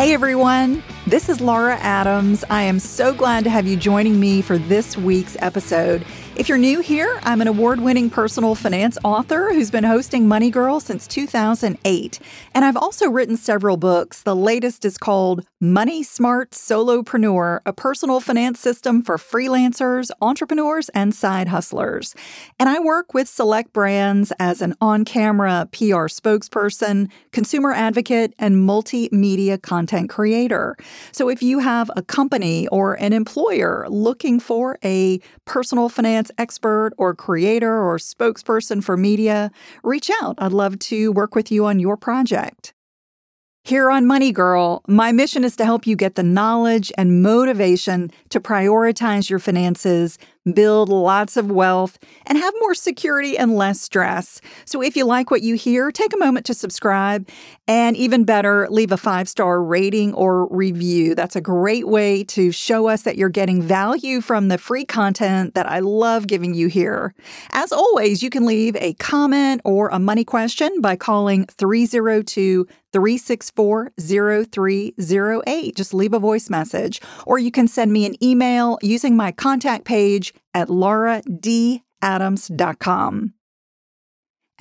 Hey everyone, this is Laura Adams. I am so glad to have you joining me for this week's episode. If you're new here, I'm an award winning personal finance author who's been hosting Money Girl since 2008. And I've also written several books. The latest is called Money Smart Solopreneur, a personal finance system for freelancers, entrepreneurs, and side hustlers. And I work with select brands as an on camera PR spokesperson, consumer advocate, and multimedia content creator. So if you have a company or an employer looking for a personal finance expert or creator or spokesperson for media, reach out. I'd love to work with you on your project. Here on Money Girl, my mission is to help you get the knowledge and motivation to prioritize your finances build lots of wealth, and have more security and less stress. So if you like what you hear, take a moment to subscribe and even better, leave a five star rating or review. That's a great way to show us that you're getting value from the free content that I love giving you here. As always, you can leave a comment or a money question by calling 302 364 0308. Just leave a voice message. Or you can send me an email using my contact page at lauradadams.com.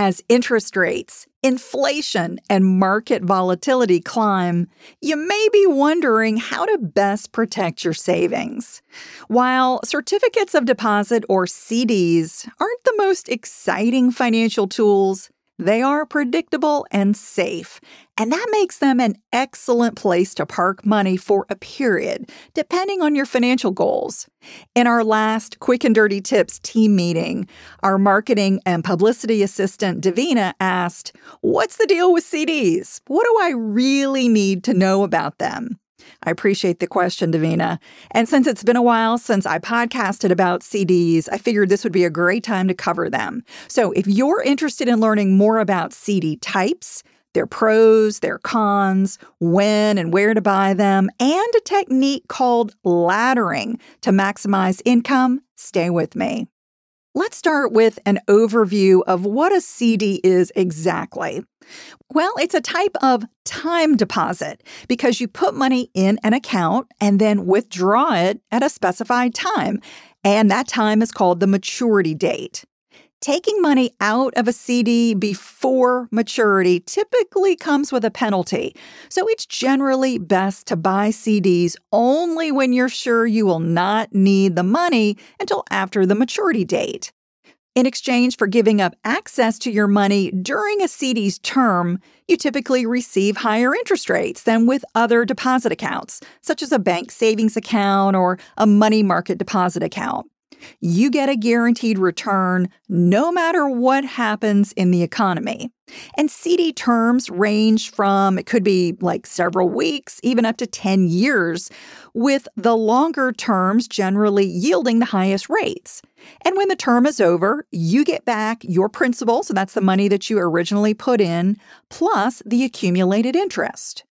As interest rates, inflation, and market volatility climb, you may be wondering how to best protect your savings. While certificates of deposit or CDs aren't the most exciting financial tools, they are predictable and safe, and that makes them an excellent place to park money for a period, depending on your financial goals. In our last Quick and Dirty Tips team meeting, our marketing and publicity assistant, Davina, asked, What's the deal with CDs? What do I really need to know about them? I appreciate the question, Davina. And since it's been a while since I podcasted about CDs, I figured this would be a great time to cover them. So if you're interested in learning more about CD types, their pros, their cons, when and where to buy them, and a technique called laddering to maximize income, stay with me. Let's start with an overview of what a CD is exactly. Well, it's a type of time deposit because you put money in an account and then withdraw it at a specified time. And that time is called the maturity date. Taking money out of a CD before maturity typically comes with a penalty, so it's generally best to buy CDs only when you're sure you will not need the money until after the maturity date. In exchange for giving up access to your money during a CD's term, you typically receive higher interest rates than with other deposit accounts, such as a bank savings account or a money market deposit account you get a guaranteed return no matter what happens in the economy. And CD terms range from, it could be like several weeks, even up to 10 years, with the longer terms generally yielding the highest rates. And when the term is over, you get back your principal, so that's the money that you originally put in, plus the accumulated interest.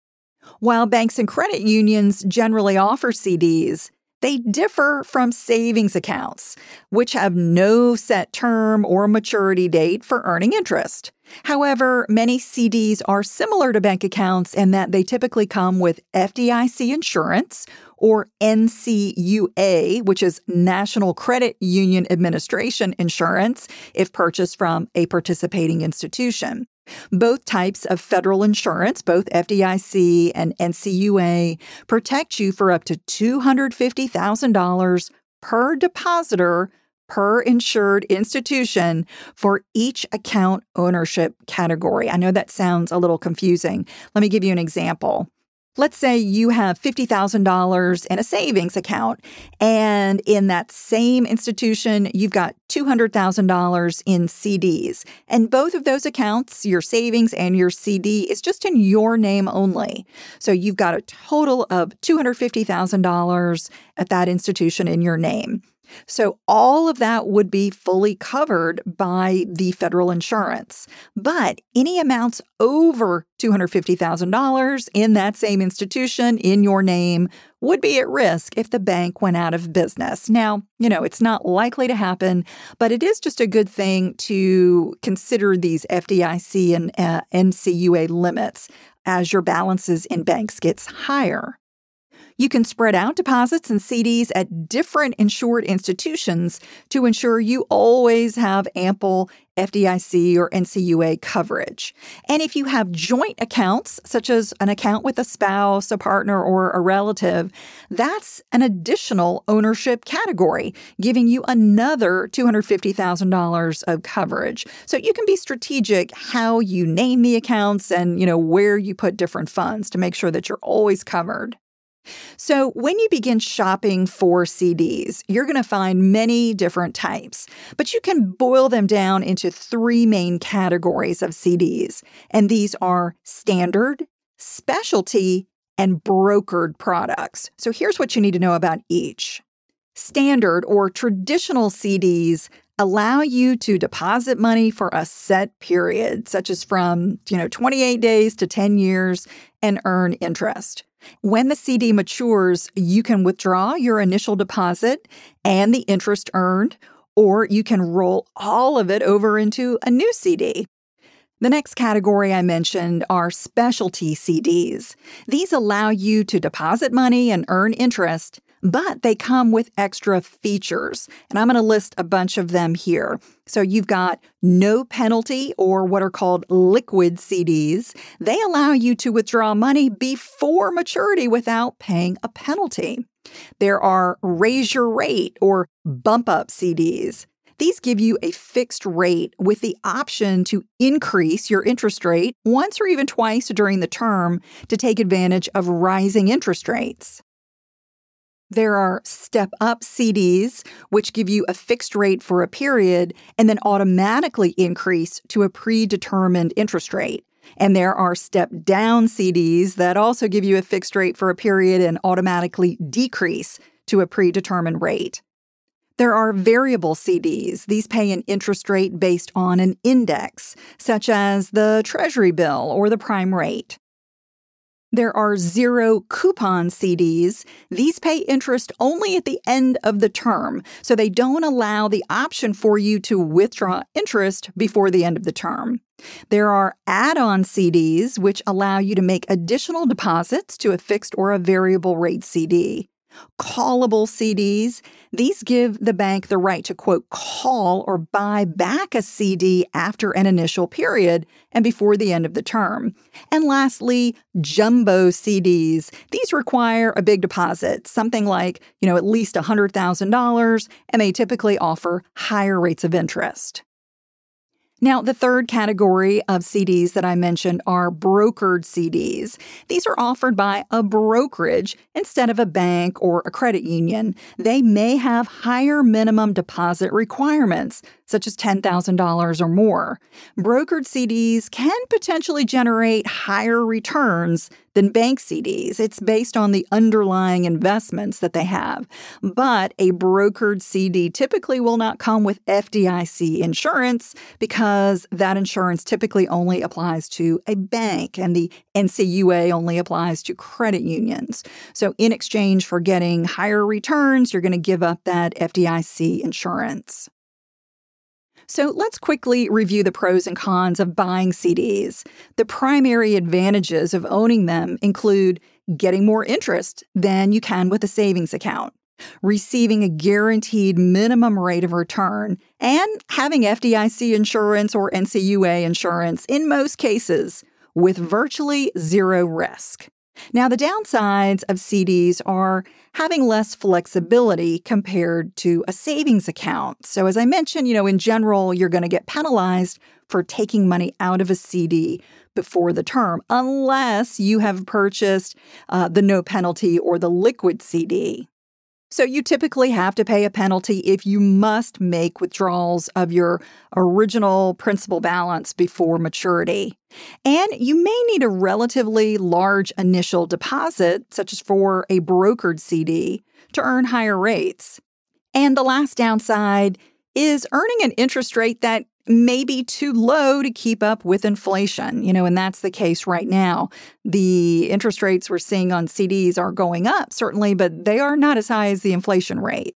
While banks and credit unions generally offer CDs, they differ from savings accounts, which have no set term or maturity date for earning interest. However, many CDs are similar to bank accounts in that they typically come with FDIC insurance or NCUA, which is National Credit Union Administration insurance, if purchased from a participating institution. Both types of federal insurance, both FDIC and NCUA, protect you for up to $250,000 per depositor per insured institution for each account ownership category. I know that sounds a little confusing. Let me give you an example. Let's say you have $50,000 in a savings account, and in that same institution, you've got $200,000 in CDs. And both of those accounts, your savings and your CD, is just in your name only. So you've got a total of $250,000 at that institution in your name. So all of that would be fully covered by the federal insurance. But any amounts over $250,000 in that same institution in your name would be at risk if the bank went out of business. Now, you know, it's not likely to happen, but it is just a good thing to consider these FDIC and uh, NCUA limits as your balances in banks gets higher. You can spread out deposits and CDs at different insured institutions to ensure you always have ample FDIC or NCUA coverage. And if you have joint accounts, such as an account with a spouse, a partner, or a relative, that's an additional ownership category, giving you another $250,000 of coverage. So you can be strategic how you name the accounts and, you know, where you put different funds to make sure that you're always covered. So, when you begin shopping for CDs, you're going to find many different types, but you can boil them down into three main categories of CDs. And these are standard, specialty, and brokered products. So, here's what you need to know about each. Standard or traditional CDs allow you to deposit money for a set period, such as from, you know, 28 days to 10 years and earn interest. When the CD matures, you can withdraw your initial deposit and the interest earned, or you can roll all of it over into a new CD. The next category I mentioned are specialty CDs. These allow you to deposit money and earn interest but they come with extra features. And I'm going to list a bunch of them here. So you've got no penalty or what are called liquid CDs. They allow you to withdraw money before maturity without paying a penalty. There are raise your rate or bump up CDs. These give you a fixed rate with the option to increase your interest rate once or even twice during the term to take advantage of rising interest rates. There are step up CDs, which give you a fixed rate for a period and then automatically increase to a predetermined interest rate. And there are step down CDs that also give you a fixed rate for a period and automatically decrease to a predetermined rate. There are variable CDs. These pay an interest rate based on an index, such as the Treasury bill or the prime rate. There are zero coupon CDs. These pay interest only at the end of the term, so they don't allow the option for you to withdraw interest before the end of the term. There are add on CDs, which allow you to make additional deposits to a fixed or a variable rate CD callable CDs. These give the bank the right to, quote, call or buy back a CD after an initial period and before the end of the term. And lastly, jumbo CDs. These require a big deposit, something like, you know, at least $100,000, and they typically offer higher rates of interest. Now, the third category of CDs that I mentioned are brokered CDs. These are offered by a brokerage instead of a bank or a credit union. They may have higher minimum deposit requirements, such as $10,000 or more. Brokered CDs can potentially generate higher returns than bank CDs. It's based on the underlying investments that they have. But a brokered CD typically will not come with FDIC insurance because that insurance typically only applies to a bank and the NCUA only applies to credit unions. So, in exchange for getting higher returns, you're going to give up that FDIC insurance. So let's quickly review the pros and cons of buying CDs. The primary advantages of owning them include getting more interest than you can with a savings account, receiving a guaranteed minimum rate of return, and having FDIC insurance or NCUA insurance in most cases with virtually zero risk. Now, the downsides of CDs are having less flexibility compared to a savings account. So, as I mentioned, you know, in general, you're going to get penalized for taking money out of a CD before the term, unless you have purchased uh, the no penalty or the liquid CD. So you typically have to pay a penalty if you must make withdrawals of your original principal balance before maturity. And you may need a relatively large initial deposit, such as for a brokered CD, to earn higher rates. And the last downside is earning an interest rate that may be too low to keep up with inflation. You know, and that's the case right now. The interest rates we're seeing on CDs are going up, certainly, but they are not as high as the inflation rate.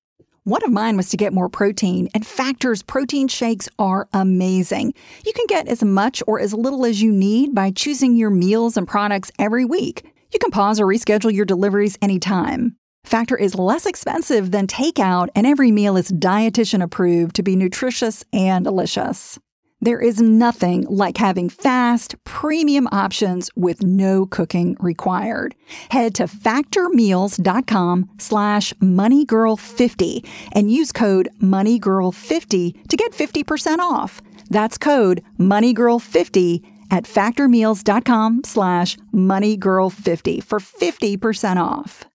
One of mine was to get more protein, and Factor's protein shakes are amazing. You can get as much or as little as you need by choosing your meals and products every week. You can pause or reschedule your deliveries anytime. Factor is less expensive than takeout, and every meal is dietitian approved to be nutritious and delicious. There is nothing like having fast, premium options with no cooking required. Head to factormeals.com slash moneygirl50 and use code moneygirl50 to get 50% off. That's code moneygirl50 at factormeals.com slash moneygirl50 for 50% off.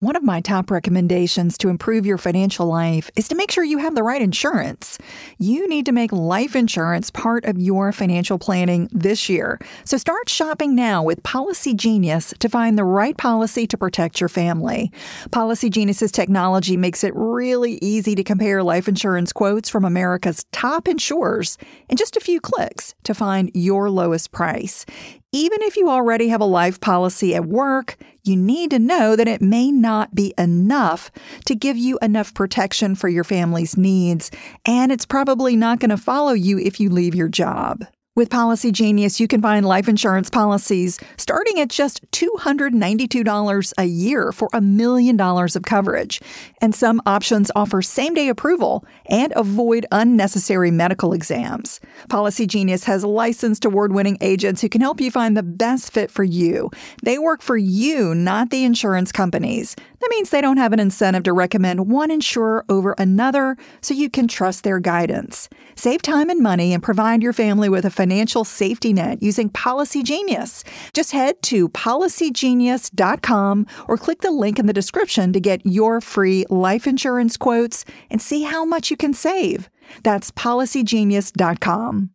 One of my top recommendations to improve your financial life is to make sure you have the right insurance. You need to make life insurance part of your financial planning this year. So start shopping now with Policy Genius to find the right policy to protect your family. Policy Genius's technology makes it really easy to compare life insurance quotes from America's top insurers in just a few clicks to find your lowest price. Even if you already have a life policy at work, you need to know that it may not be enough to give you enough protection for your family's needs, and it's probably not going to follow you if you leave your job. With Policy Genius, you can find life insurance policies starting at just $292 a year for a million dollars of coverage. And some options offer same day approval and avoid unnecessary medical exams. Policy Genius has licensed award winning agents who can help you find the best fit for you. They work for you, not the insurance companies. That means they don't have an incentive to recommend one insurer over another, so you can trust their guidance. Save time and money and provide your family with a financial safety net using Policy Genius. Just head to policygenius.com or click the link in the description to get your free life insurance quotes and see how much you can save. That's policygenius.com.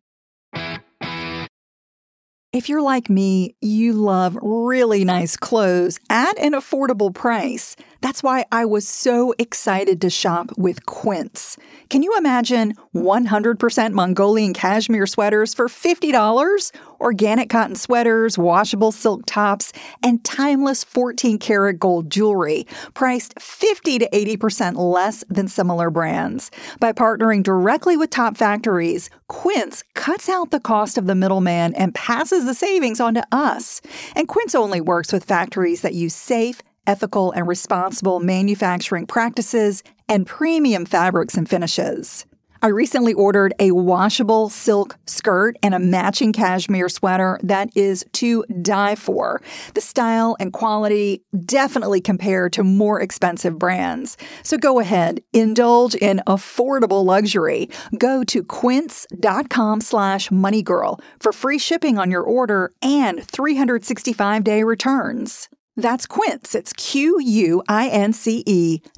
If you're like me, you love really nice clothes at an affordable price. That's why I was so excited to shop with Quince. Can you imagine 100% Mongolian cashmere sweaters for $50? Organic cotton sweaters, washable silk tops, and timeless 14 karat gold jewelry, priced 50 to 80% less than similar brands. By partnering directly with top factories, Quince cuts out the cost of the middleman and passes the savings on to us. And Quince only works with factories that use safe, ethical, and responsible manufacturing practices, and premium fabrics and finishes. I recently ordered a washable silk skirt and a matching cashmere sweater that is to die for. The style and quality definitely compare to more expensive brands. So go ahead, indulge in affordable luxury. Go to quince.com slash moneygirl for free shipping on your order and 365 day returns. That's Quince. It's Q-U-I-N-C-E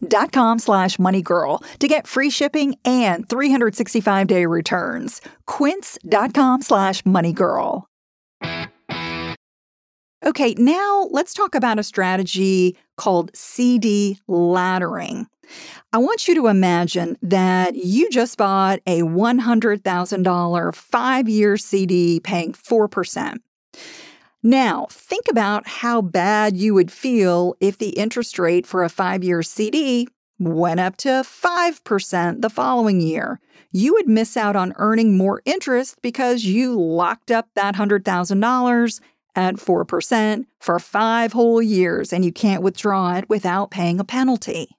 dot com slash moneygirl to get free shipping and 365-day returns. Quince.com slash moneygirl. Okay, now let's talk about a strategy called CD laddering. I want you to imagine that you just bought a $100,000 five year CD paying 4%. Now, think about how bad you would feel if the interest rate for a five year CD went up to 5% the following year. You would miss out on earning more interest because you locked up that $100,000 at 4% for five whole years and you can't withdraw it without paying a penalty.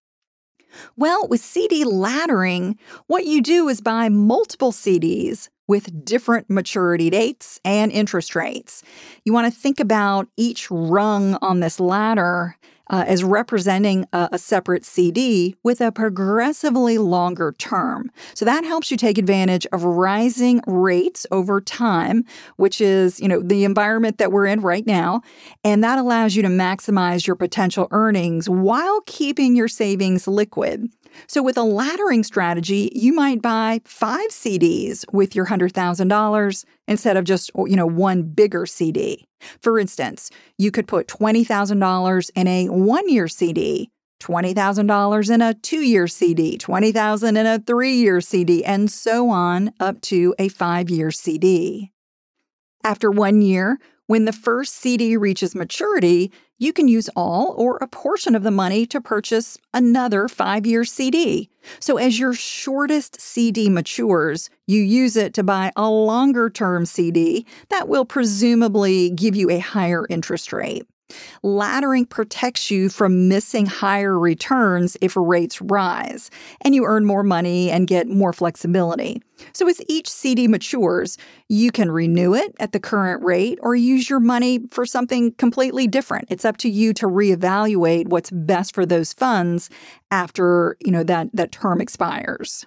Well, with CD laddering, what you do is buy multiple CDs with different maturity dates and interest rates. You want to think about each rung on this ladder uh, as representing a, a separate CD with a progressively longer term. So that helps you take advantage of rising rates over time, which is, you know, the environment that we're in right now. And that allows you to maximize your potential earnings while keeping your savings liquid. So, with a laddering strategy, you might buy five CDs with your $100,000 instead of just, you know, one bigger CD. For instance, you could put $20,000 in a one year CD, $20,000 in a two year CD, $20,000 in a three year CD, and so on up to a five year CD. After one year, when the first CD reaches maturity, you can use all or a portion of the money to purchase another five year CD. So, as your shortest CD matures, you use it to buy a longer term CD that will presumably give you a higher interest rate. Laddering protects you from missing higher returns if rates rise, and you earn more money and get more flexibility. So, as each CD matures, you can renew it at the current rate or use your money for something completely different. It's up to you to reevaluate what's best for those funds after, you know, that, that term expires.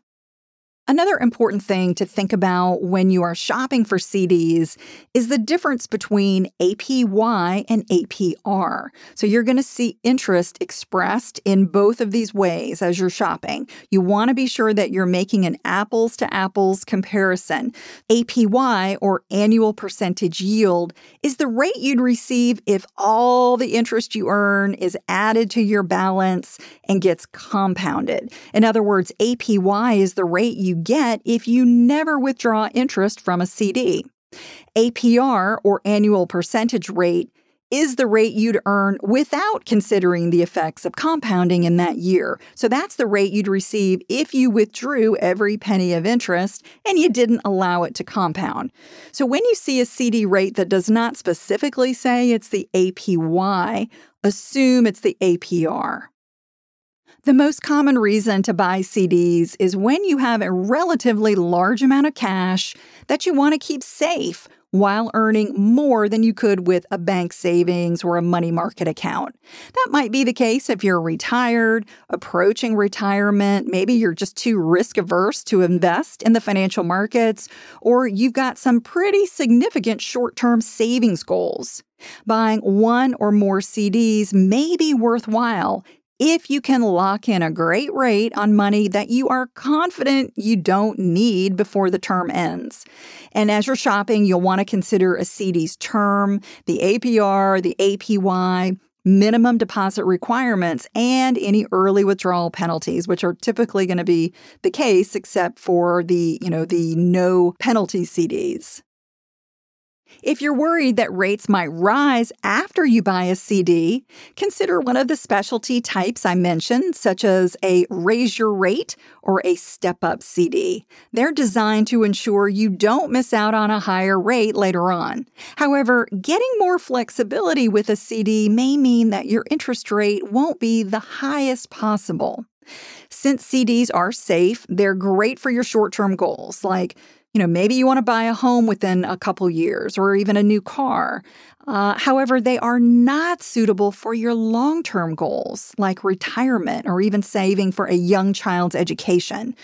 Another important thing to think about when you are shopping for CDs is the difference between APY and APR. So you're going to see interest expressed in both of these ways as you're shopping. You want to be sure that you're making an apples to apples comparison. APY or annual percentage yield is the rate you'd receive if all the interest you earn is added to your balance and gets compounded. In other words, APY is the rate you get if you never withdraw interest from a CD. APR, or annual percentage rate, is the rate you'd earn without considering the effects of compounding in that year. So that's the rate you'd receive if you withdrew every penny of interest and you didn't allow it to compound. So when you see a CD rate that does not specifically say it's the APY, assume it's the APR. The most common reason to buy CDs is when you have a relatively large amount of cash that you want to keep safe while earning more than you could with a bank savings or a money market account. That might be the case if you're retired, approaching retirement, maybe you're just too risk averse to invest in the financial markets, or you've got some pretty significant short term savings goals. Buying one or more CDs may be worthwhile if you can lock in a great rate on money that you are confident you don't need before the term ends. And as you're shopping, you'll want to consider a CD's term, the APR, the APY, minimum deposit requirements and any early withdrawal penalties which are typically going to be the case except for the you know the no penalty CDs if you're worried that rates might rise after you buy a CD, consider one of the specialty types I mentioned, such as a raise your rate or a step up CD. They're designed to ensure you don't miss out on a higher rate later on. However, getting more flexibility with a CD may mean that your interest rate won't be the highest possible. Since CDs are safe, they're great for your short term goals like you know, maybe you want to buy a home within a couple years or even a new car. Uh, however, they are not suitable for your long term goals like retirement or even saving for a young child's education.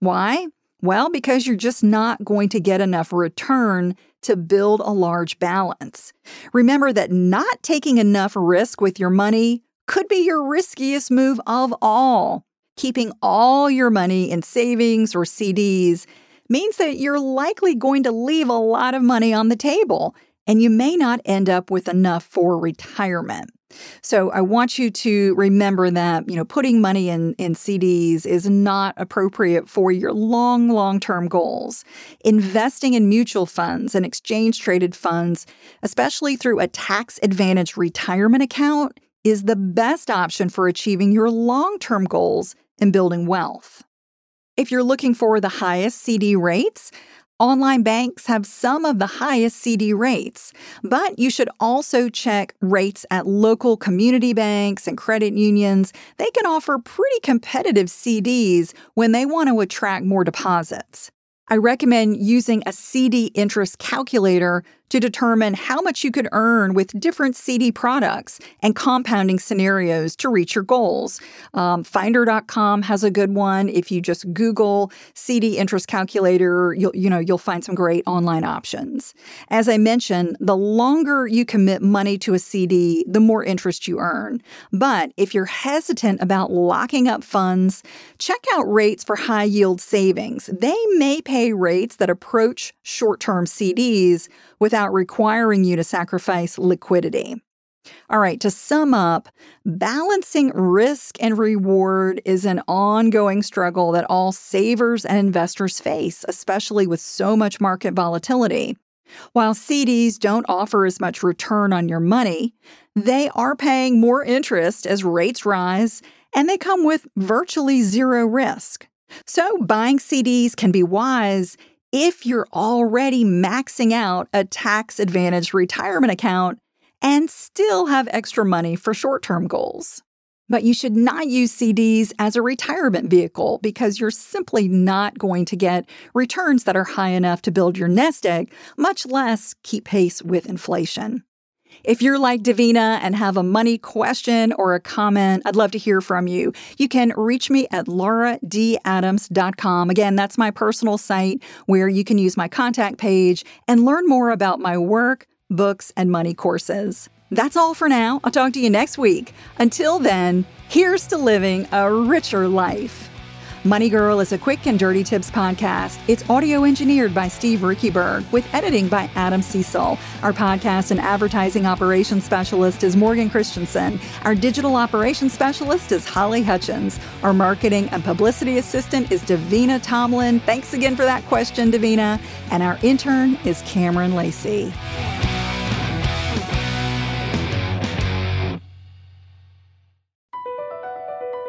Why? Well, because you're just not going to get enough return to build a large balance. Remember that not taking enough risk with your money could be your riskiest move of all. Keeping all your money in savings or CDs means that you're likely going to leave a lot of money on the table. and you may not end up with enough for retirement. So I want you to remember that, you know, putting money in, in CDs is not appropriate for your long, long term goals. Investing in mutual funds and exchange traded funds, especially through a tax advantage retirement account, is the best option for achieving your long term goals and building wealth. If you're looking for the highest CD rates, Online banks have some of the highest CD rates, but you should also check rates at local community banks and credit unions. They can offer pretty competitive CDs when they want to attract more deposits. I recommend using a CD interest calculator to determine how much you could earn with different CD products and compounding scenarios to reach your goals. Um, Finder.com has a good one. If you just Google CD interest calculator, you'll, you know, you'll find some great online options. As I mentioned, the longer you commit money to a CD, the more interest you earn. But if you're hesitant about locking up funds, check out rates for high yield savings. They may pay rates that approach short term CDs without requiring you to sacrifice liquidity. All right, to sum up, balancing risk and reward is an ongoing struggle that all savers and investors face, especially with so much market volatility. While CDs don't offer as much return on your money, they are paying more interest as rates rise, and they come with virtually zero risk. So, buying CDs can be wise if you're already maxing out a tax advantage retirement account and still have extra money for short term goals. But you should not use CDs as a retirement vehicle because you're simply not going to get returns that are high enough to build your nest egg, much less keep pace with inflation. If you're like Davina and have a money question or a comment, I'd love to hear from you. You can reach me at lauradadams.com. Again, that's my personal site where you can use my contact page and learn more about my work, books, and money courses. That's all for now. I'll talk to you next week. Until then, here's to living a richer life. Money Girl is a quick and dirty tips podcast. It's audio engineered by Steve Riekeberg with editing by Adam Cecil. Our podcast and advertising operations specialist is Morgan Christensen. Our digital operations specialist is Holly Hutchins. Our marketing and publicity assistant is Davina Tomlin. Thanks again for that question, Davina. And our intern is Cameron Lacey.